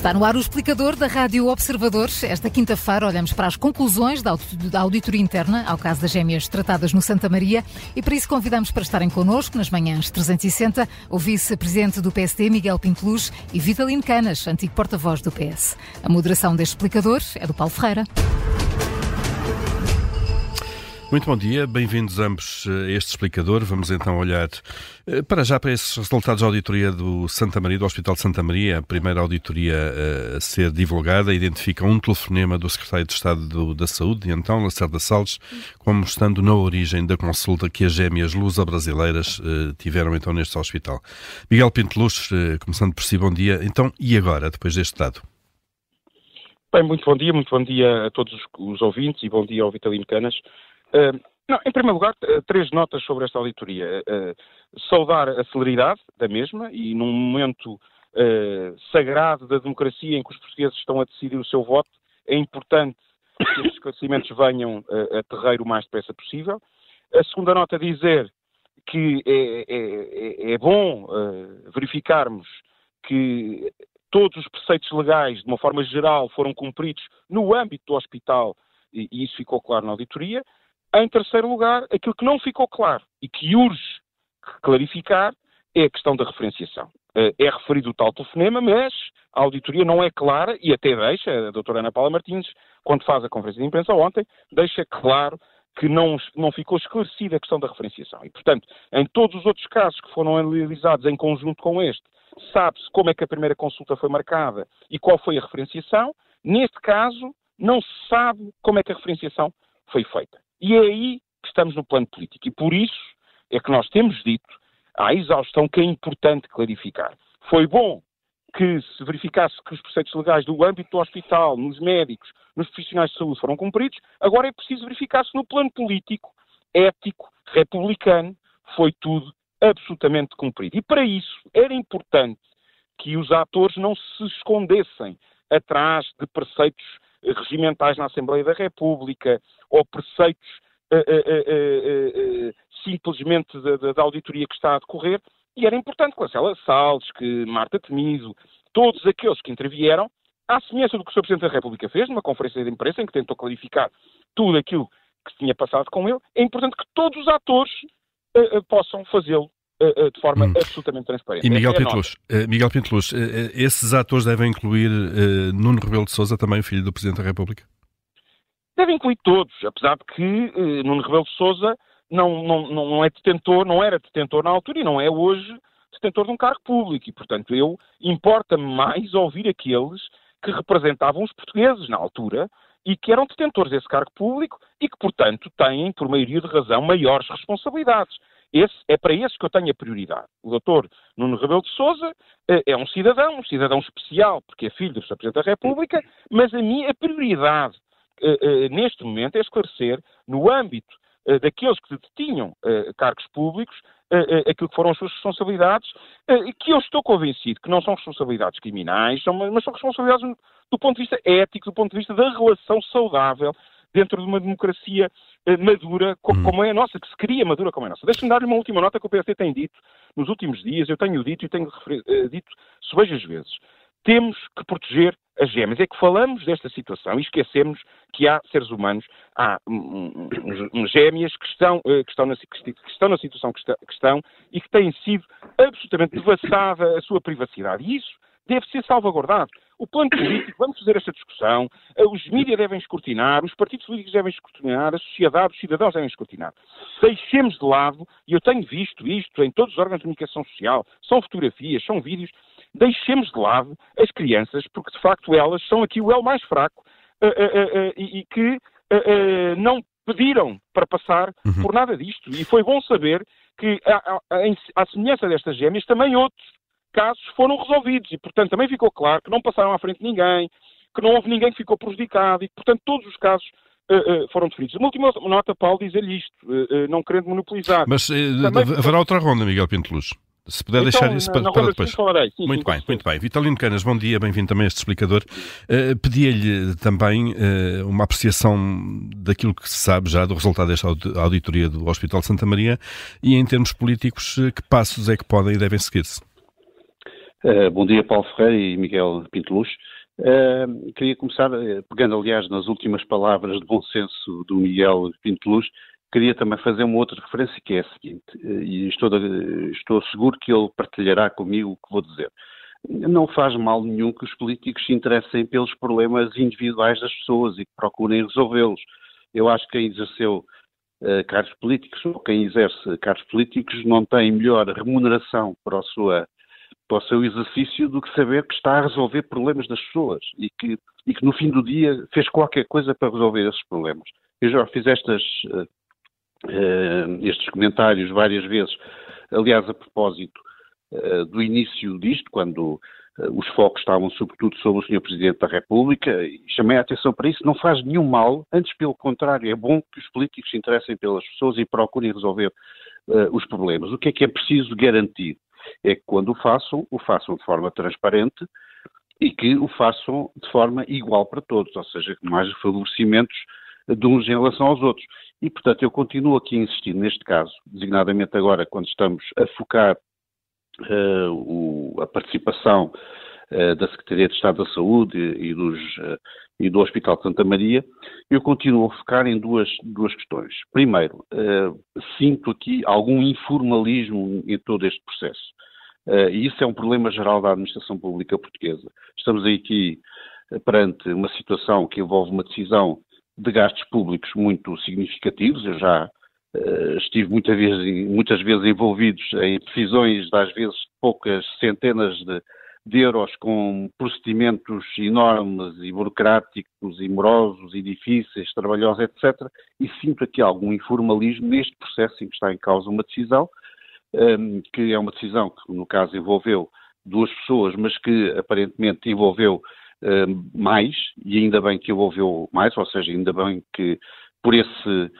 Está no ar o explicador da Rádio Observadores. Esta quinta-feira olhamos para as conclusões da auditoria interna ao caso das gêmeas tratadas no Santa Maria e para isso convidamos para estarem connosco nas manhãs 360 o vice-presidente do PSD, Miguel Pinteluz, e Vitalino Canas, antigo porta-voz do PS. A moderação deste explicador é do Paulo Ferreira. Muito bom dia, bem-vindos ambos a este explicador. Vamos então olhar eh, para já para esses resultados da auditoria do Santa Maria, do Hospital de Santa Maria. A primeira auditoria eh, a ser divulgada identifica um telefonema do Secretário de Estado do, da Saúde, então, Lacerda Salles, como estando na origem da consulta que as gêmeas luso-brasileiras eh, tiveram então neste hospital. Miguel Pinteluz, começando por si, bom dia. Então, e agora, depois deste dado? Bem, muito bom dia, muito bom dia a todos os ouvintes e bom dia ao Vitalino Canas. Não, em primeiro lugar, uh, três notas sobre esta auditoria. Uh, saudar a celeridade da mesma e num momento sagrado da democracia em que os portugueses estão a decidir o seu voto, é importante que estes esclarecimentos venham a terreiro o mais depressa possível. A segunda nota dizer que é, é, é, é bom verificarmos que todos os preceitos legais, de uma forma geral, foram cumpridos no âmbito do hospital, e isso ficou claro na auditoria. Em terceiro lugar, aquilo que não ficou claro e que urge clarificar é a questão da referenciação. Eh, é referido o tal telefonema, mas a auditoria não é clara e até deixa, a doutora Ana Paula Martins, quando faz a conferência de imprensa ontem, deixa claro que não, não ficou esclarecida a questão da referenciação. E, portanto, em todos os outros casos que foram analisados em conjunto com este, sabe-se como é que a primeira consulta foi marcada e qual foi a referenciação. Neste caso, não se sabe como é que a referenciação foi feita. E é aí que estamos no plano político. E por isso é que nós temos dito à exaustão que é importante clarificar. Foi bom que se verificasse que os preceitos legais do âmbito do hospital, nos médicos, nos profissionais de saúde foram cumpridos, agora é preciso verificar se no plano político, ético, republicano, foi tudo absolutamente cumprido. E para isso era importante que os atores não se escondessem atrás de preceitos regimentais na Assembleia da República ou preceitos uh, uh, uh, simplesmente da, da, auditoria que está a decorrer, e era importante que Marcela Salles, que Marta Temido, todos aqueles que intervieram, à semelhança do que o Sr. Presidente da República fez, numa conferência de imprensa em que tentou clarificar tudo aquilo que se tinha passado com ele, é importante que todos os atores possam fazê-lo eh, eh, de forma hum. absolutamente transparente. E Miguel é Pinteluz, uh, Miguel Pinteluz, esses atores devem incluir Nuno Rebelo de Sousa, também filho do Presidente da República? Devem incluir todos, apesar de que Nuno Rebelo de Sousa não, não, não é detentor, não era detentor na altura e não é hoje detentor de um cargo público. E, portanto, eu importa-me mais ouvir aqueles que representavam os portugueses na altura e que eram detentores desse cargo público e que, portanto, têm, por maioria de razão, maiores responsabilidades. Esse, é para esse que eu tenho a prioridade. O doutor Nuno Rebelo de Sousa é, é um cidadão, um cidadão especial, porque é filho do Sr. Presidente da República, mas a minha prioridade uh, uh, neste momento é esclarecer, no âmbito daqueles que detinham cargos públicos, aquilo que foram as suas responsabilidades, que eu estou convencido que não são responsabilidades criminais, mas são responsabilidades do ponto de vista ético, do ponto de vista da relação saudável dentro de uma democracia eh, madura hum. como é a nossa, que se cria madura como é a nossa. Deixa-me dar-lhe uma última nota que o PSD tem dito nos últimos dias, eu tenho dito e tenho uh, dito subejas vezes. Temos que proteger as gêmeas. É que falamos desta situação e esquecemos que há seres humanos, há um, um, um, gêmeas que estão, uh, que, estão na, que estão na situação que, está, que estão e que têm sido absolutamente devassada a sua privacidade. E isso deve ser salvaguardado. O plano político, vamos fazer esta discussão, eh, os mídias devem escrutinar, os partidos políticos devem escrutinar, a sociedade, os cidadãos devem escrutinar. Deixemos de lado, e eu tenho visto isto em todos os órgãos de comunicação social, são fotografias, são vídeos, deixemos de lado as crianças, porque de facto elas são aqui o elo mais fraco uh, uh, uh, e, e, que não pediram para passar uhum. por nada disto. E foi bom saber que, à semelhança destas gêmeas, também outros casos foram resolvidos e, portanto, também ficou claro que não passaram à frente ninguém, que não houve ninguém que ficou prejudicado e que, portanto, todos os casos uh, uh, foram definidos. Uma última nota, Paulo, dizer-lhe isto, uh, não querendo monopolizar. Mas também... haverá outra ronda, Miguel Pinteluz. Se puder então, deixar isso para, para depois. Sim, muito sim, bem, muito bem. Vitalino Canas, bom dia, bem-vindo também a este explicador. Uh, Pedia-lhe também uh, uma apreciação daquilo que se sabe já do resultado desta auditoria do Hospital de Santa Maria e, em termos políticos, que passos é que podem e devem seguir-se? Uh, bom dia, Paulo Ferreira e Miguel Pinteluz. Uh, queria começar, pegando aliás nas últimas palavras de bom senso do Miguel Pinteluz, queria também fazer uma outra referência que é a seguinte, e estou, estou seguro que ele partilhará comigo o que vou dizer. Não faz mal nenhum que os políticos se interessem pelos problemas individuais das pessoas e que procurem resolvê-los. Eu acho que quem exerceu cargos políticos ou quem exerce cargos políticos não tem melhor remuneração para a sua para o seu exercício do que saber que está a resolver problemas das pessoas e que, e que no fim do dia fez qualquer coisa para resolver esses problemas. Eu já fiz estas, uh, estes comentários várias vezes, aliás, a propósito uh, do início disto, quando os focos estavam sobretudo sobre o Sr. Presidente da República, e chamei a atenção para isso, não faz nenhum mal, antes pelo contrário, é bom que os políticos se interessem pelas pessoas e procurem resolver os problemas. O que é que é preciso garantir? É que quando o façam, o façam de forma transparente e que o façam de forma igual para todos, ou seja, que não haja favorecimentos de uns em relação aos outros. E, portanto, eu continuo aqui a insistir neste caso, designadamente agora quando estamos a focar uh, o, a participação da Secretaria de Estado da Saúde e, dos, uh, e do Hospital de Santa Maria, eu continuo a focar em duas, duas questões. Primeiro, sinto aqui algum informalismo em todo este processo. E isso é um problema geral da administração pública portuguesa. Estamos aqui eh, perante uma situação que envolve uma decisão de gastos públicos muito significativos. Eu já uh, estive muitas vezes, muitas vezes envolvidos em decisões, às vezes poucas centenas de, de euros, com procedimentos enormes e burocráticos e morosos e difíceis, trabalhosos, etc. E sinto aqui algum informalismo neste processo em que está em causa uma decisão um, que é uma decisão que, no caso, envolveu duas pessoas, mas que aparentemente envolveu um, mais, e ainda bem que envolveu mais, ou seja, ainda bem que por esse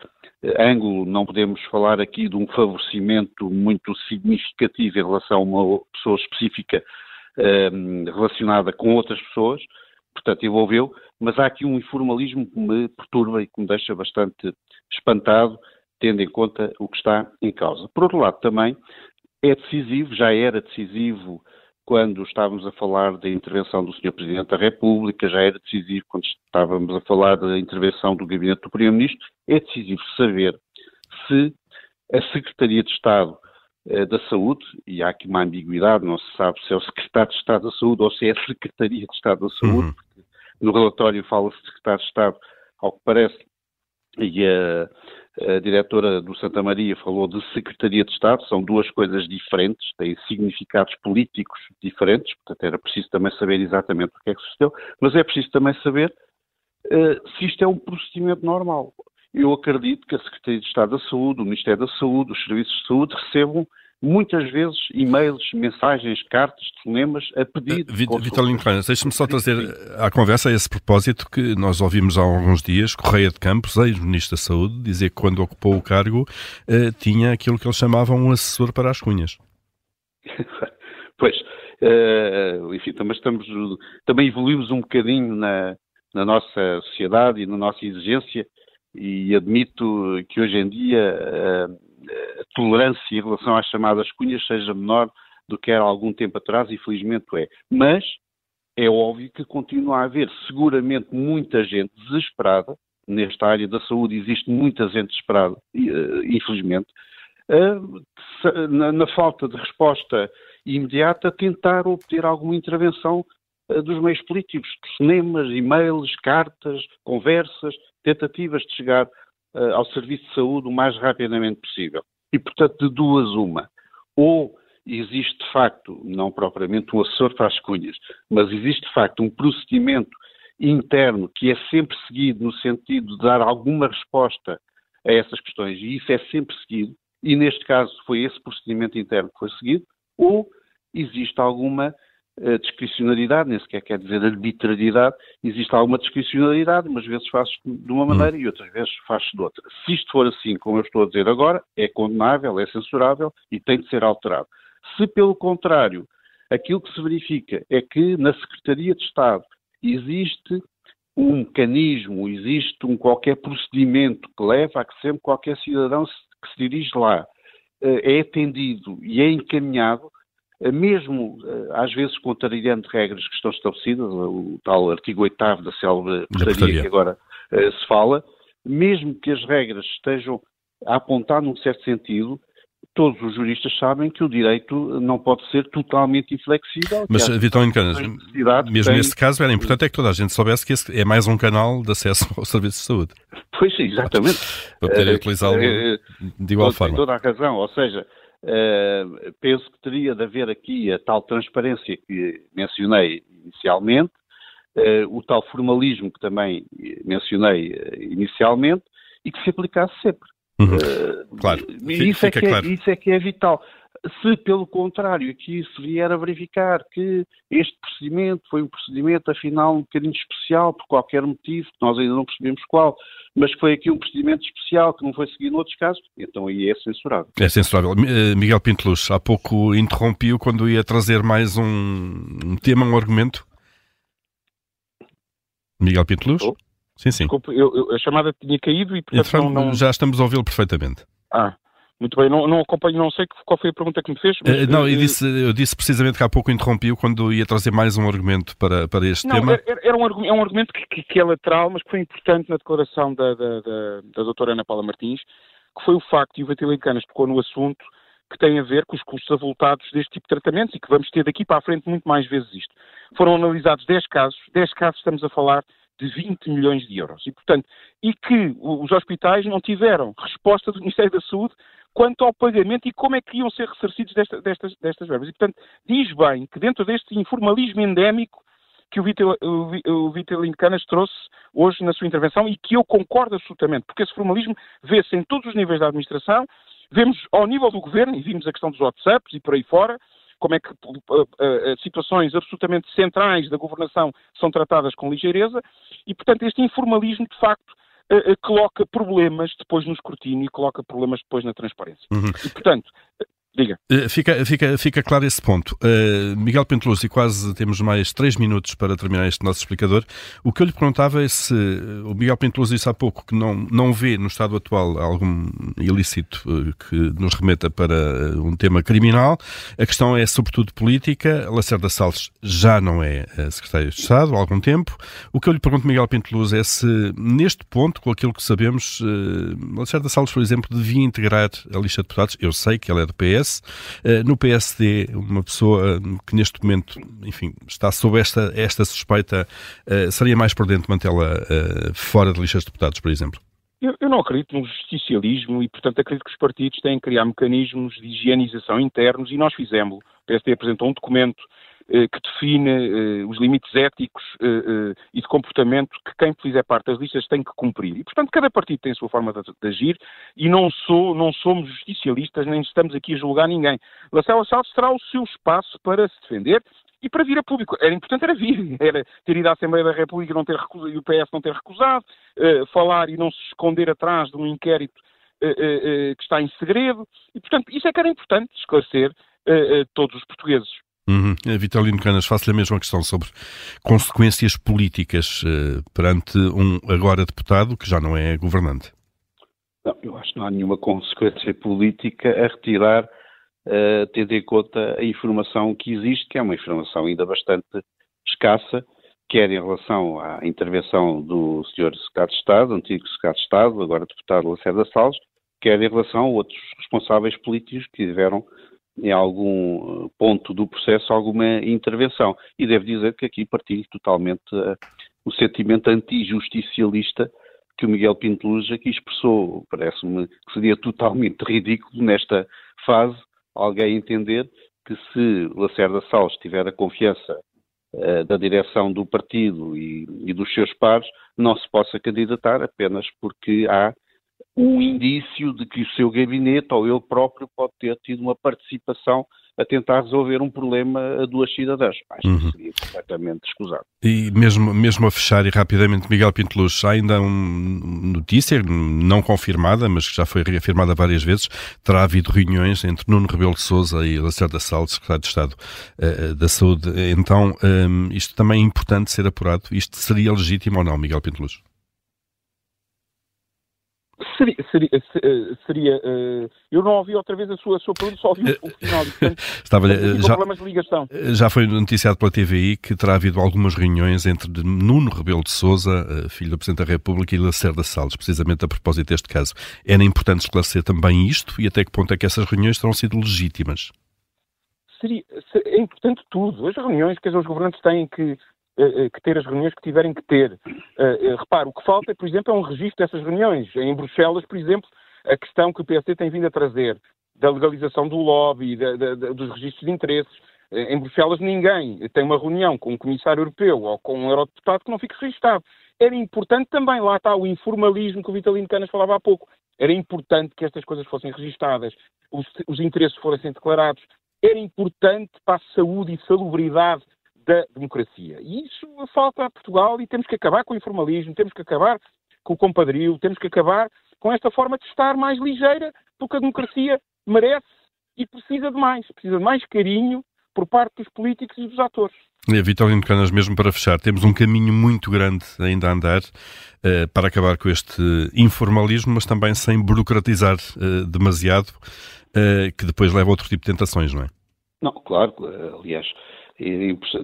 eh, ângulo não podemos falar aqui de um favorecimento muito significativo em relação a uma pessoa específica relacionada com outras pessoas, portanto envolveu, mas há aqui um informalismo que me perturba e que me deixa bastante espantado tendo em conta o que está em causa. Por outro lado, também é decisivo, já era decisivo quando estávamos a falar da intervenção do Sr. Presidente da República, já era decisivo quando estávamos a falar da intervenção do Gabinete do Primeiro-Ministro, é decisivo saber se a Secretaria de Estado da Saúde, e há aqui uma ambiguidade, não se sabe se é o Secretário de Estado da Saúde ou se é a Secretaria de Estado da Saúde, uhum. no relatório fala-se de Secretário de Estado, ao que parece, e a, a diretora do Santa Maria falou de Secretaria de Estado, são duas coisas diferentes, têm significados políticos diferentes, portanto era preciso também saber exatamente o que é que sucedeu, mas é preciso também saber uh, se isto é um procedimento normal. Eu acredito que a Secretaria de Estado da Saúde, o Ministério da Saúde, os Serviços de Saúde recebam muitas vezes e-mails, mensagens, cartas, telefonemas a pedir. Uh, Vitalino Ferreira, deixe-me só trazer à conversa a esse propósito que nós ouvimos há alguns dias, Correia de Campos, ex-ministro da Saúde, dizer que quando ocupou o cargo uh, tinha aquilo que eles chamavam um assessor para as cunhas. pois, uh, enfim, mas estamos, também evoluímos um bocadinho na, na nossa sociedade e na nossa exigência e admito que hoje em dia uh, a tolerância em relação às chamadas cunhas seja menor do que era há algum tempo atrás, e felizmente é. Mas é óbvio que continua a haver seguramente muita gente desesperada, nesta área da saúde existe muita gente desesperada, eh, infelizmente, eh, na falta de resposta imediata, tentar obter alguma intervenção eh, dos meios políticos, cinemas, e-mails, cartas, conversas, tentativas de chegar uh, ao serviço de saúde o mais rapidamente possível. E, portanto, de duas uma. Ou existe de facto, não propriamente um assessor para as cunhas, mas existe de facto um procedimento interno que é sempre seguido no sentido de dar alguma resposta a essas questões, e isso é sempre seguido, e neste caso foi esse procedimento interno que foi seguido, ou existe alguma discricionariedade, nem sequer quer dizer arbitrariedade, existe alguma discricionariedade, umas vezes faz-se de uma maneira hum. e outras vezes faz-se de outra. Se isto for assim, como eu estou a dizer agora, é condenável, é censurável e tem de ser alterado. Se, pelo contrário, aquilo que se verifica é que na Secretaria de Estado existe um mecanismo, existe um qualquer procedimento que leva a que sempre qualquer cidadão que se dirige lá eh, é atendido e é encaminhado mesmo às vezes contrariando regras que estão estabelecidas, o tal artigo 8 da célebre portaria que agora se fala, mesmo que as regras estejam a apontar num certo sentido, todos os juristas sabem que o direito não pode ser totalmente inflexível. Mas, Vitor Canas, mesmo tem... nesse caso era importante é que toda a gente soubesse que esse é mais um canal de acesso ao serviço de saúde. Pois, exatamente. Para poderem utilizá-lo eh, de igual forma. Tem toda a razão, ou seja, uh, penso que teria de haver aqui a tal transparência que mencionei inicialmente, uh, o tal formalismo que também mencionei inicialmente, e que se aplicasse sempre. Uhum. Uh, claro, isso, é que é, claro. É, isso é que é vital. Se, pelo contrário, aqui se vier a verificar que este procedimento foi um procedimento, afinal, um bocadinho especial, por qualquer motivo, que nós ainda não percebemos qual, mas que foi aqui um procedimento especial que não foi seguido noutros casos, então aí é censurável. É censurável. Eh, Miguel Pinteluz, há pouco interrompi-o quando ia trazer mais um, um tema, um argumento. Miguel Pinteluz? Oh. Sim, sim. Desculpe, eu, eu, a chamada tinha caído e portanto não, não... Já estamos a ouvi-lo perfeitamente. Ah, muito bem, não, não acompanho, não sei qual foi a pergunta que me fez. Mas, uh, não, eu disse, eu disse precisamente que há pouco interrompi-o quando ia trazer mais um argumento para, para este não, tema. Era, era um, é um argumento que, que, é lateral, mas que foi importante na declaração da, da, da, da doutora Ana Paula Martins, que foi o facto, e o Vatilei Canas tocou no assunto, que tem a ver com os custos avultados deste tipo de tratamentos e que vamos ter daqui para a frente muito mais vezes isto. Foram analisados 10 casos, 10 casos estamos a falar de 20 milhões de euros. E, portanto, e que os hospitais não tiveram resposta do Ministério da Saúde quanto ao pagamento e como é que iam ser ressarcidos desta, destas, destas verbas. E, portanto, diz bem que dentro deste informalismo endémico que o Vitor, o Canas trouxe hoje na sua intervenção e que eu concordo absolutamente, porque esse formalismo vê-se em todos os níveis da administração, vemos ao nível do governo, e vimos a questão dos WhatsApps e por aí fora, como é que uh, uh, situações absolutamente centrais da governação são tratadas com ligeireza, e, portanto, este informalismo, de facto, coloca problemas depois no escrutínio e coloca problemas depois na transparência. Uhum. E, portanto, Diga. Eh, fica, fica, fica claro esse ponto. Uh, Miguel Penteloso, e quase temos mais três minutos para terminar este nosso explicador. O que eu lhe perguntava é se o Miguel Penteloso disse há pouco que não, não vê no estado atual algum ilícito que nos remeta para um tema criminal. A questão é sobretudo política. Lacerda Salles já não é secretário de Estado há algum tempo. O que eu lhe pergunto, Miguel Penteloso, é se neste ponto, com aquilo que sabemos, uh, Lacerda Salles, por exemplo, devia integrar a lista de deputados. Eu sei que ela é do PS, PS. Eh, no PSD, uma pessoa eh, que neste momento, enfim, está sob esta, esta suspeita, eh, seria mais prudente mantê-la fora de listas de deputados, por exemplo? Eu, eu, não acredito no justicialismo e, portanto, acredito que os partidos têm que criar mecanismos de higienização internos e nós fizemos. O PSD apresentou um documento que define eh, os limites éticos eh, e de comportamento que quem fizer parte das listas tem que cumprir. E, portanto, cada partido tem a sua forma de, de agir e não, sou, não somos justicialistas, nem estamos aqui a julgar ninguém. Lacela Salles terá o seu espaço para se defender e para vir a público. Era importante era vir, era ter ido à Assembleia da República não ter recusado, e o PS não ter recusado, uh, falar e não se esconder atrás de um inquérito uh, uh, que está em segredo. E, portanto, isso é que era importante esclarecer todos os portugueses. Uhum. Eh, Vitalino Canas, faço-lhe a mesma questão sobre consequências políticas uh, perante um agora deputado que já não é governante. Não, eu acho que não há nenhuma consequência política a retirar, uh, tendo em conta a informação que existe, que é uma informação ainda bastante escassa, quer em relação à intervenção do Sr. Secretário de Estado, antigo Secretário de Estado, agora deputado Lacerda Salles, quer em relação a outros responsáveis políticos que tiveram em algum eh, ponto do processo alguma intervenção. E devo dizer que aqui partilho totalmente uh, o sentimento antijusticialista que o Miguel Pinto Luz aqui expressou. Parece-me que seria totalmente ridículo nesta fase alguém entender que se Lacerda Salles tiver a confiança uh, da direção do partido e, e dos seus pares, não se possa candidatar apenas porque há um indício de que o seu gabinete ou ele próprio pode ter tido uma participação a tentar resolver um problema a duas cidadãs. Acho uhum. que seria completamente escusado. E mesmo, mesmo a fechar e rapidamente, Miguel Pinteluz, há ainda uma notícia não confirmada, mas que já foi reafirmada várias vezes, terá havido reuniões entre Nuno Rebelo de Sousa e Lacerda Salles, secretário de Estado uh, da Saúde. Então, um, isto também é importante ser apurado. Isto seria legítimo ou não, Miguel Pinteluz? Seria, seria, eh, seria uh, eu não ouvi outra vez a sua, a sua pergunta, só ouvi o, o final. Portanto, Estava, já, problemas de ligação. Já foi noticiado pela TVI que terá havido algumas reuniões entre Nuno Rebelo de Sousa, filho do Presidente da República, e Lacerda Salles, precisamente a propósito deste caso. Era importante esclarecer também isto e até que ponto é que essas reuniões terão sido legítimas? Seria, é importante tudo. As reuniões que os governantes têm que eh, eh, que ter as reuniões que tiverem que ter. Uh, repare, o que falta, por exemplo, é um registro dessas reuniões. Em Bruxelas, por exemplo, a questão que o PSD tem vindo a trazer da legalização do lobby, da, da, dos registros de interesses. Em Bruxelas, ninguém tem uma reunião com um comissário europeu ou com um eurodeputado que não fique registado. Era importante também, lá está o informalismo que o Vitalino Canas falava há pouco. Era importante que estas coisas fossem registadas, os, os interesses fossem declarados. Era importante para a saúde e salubridade da democracia. E isso falta a Portugal e temos que acabar com o informalismo, temos que acabar com o compadrio, temos que acabar com esta forma de estar mais ligeira, porque a democracia merece e precisa de mais. Precisa de mais carinho por parte dos políticos e dos atores. E, Vitorino Canas, mesmo para fechar, temos um caminho muito grande ainda a andar uh, para acabar com este informalismo, mas também sem burocratizar uh, demasiado, uh, que depois leva a outro tipo de tentações, não é? Não, claro, aliás,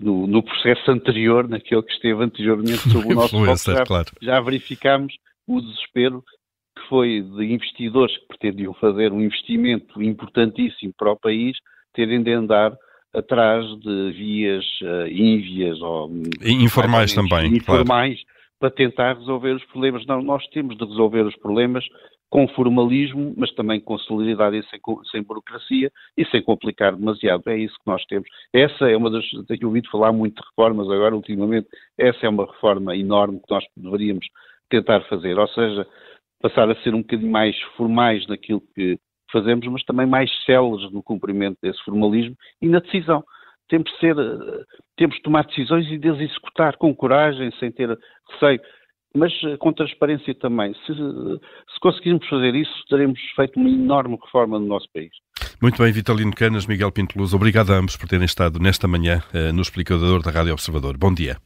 no, no, processo anterior, naquele que esteve anteriormente sob o nosso foco, já, claro. já verificámos o desespero que foi de investidores que pretendiam fazer um investimento importantíssimo para o país, terem de andar atrás de vias uh, ínvias ou informais também, informais claro. Para tentar resolver os problemas. Não, nós temos de resolver os problemas com formalismo, mas também com celeridade e sem, sem, burocracia e sem complicar demasiado. É isso que nós temos. Essa é uma das. Tenho ouvido falar muito de reformas agora, ultimamente. Essa é uma reforma enorme que nós deveríamos tentar fazer. Ou seja, passar a ser um bocadinho mais formais naquilo que fazemos, mas também mais céleres no cumprimento desse formalismo e na decisão. Temos de, ser, temos de tomar decisões e de as executar com coragem, sem ter receio mas eh, com transparência também. Se, se, conseguirmos fazer isso, teremos feito uma enorme reforma no nosso país. Muito bem, Vitalino Canas, Miguel Pinto Luz, obrigado a ambos por terem estado nesta manhã uh, no explicador da Rádio Observador. Bom dia.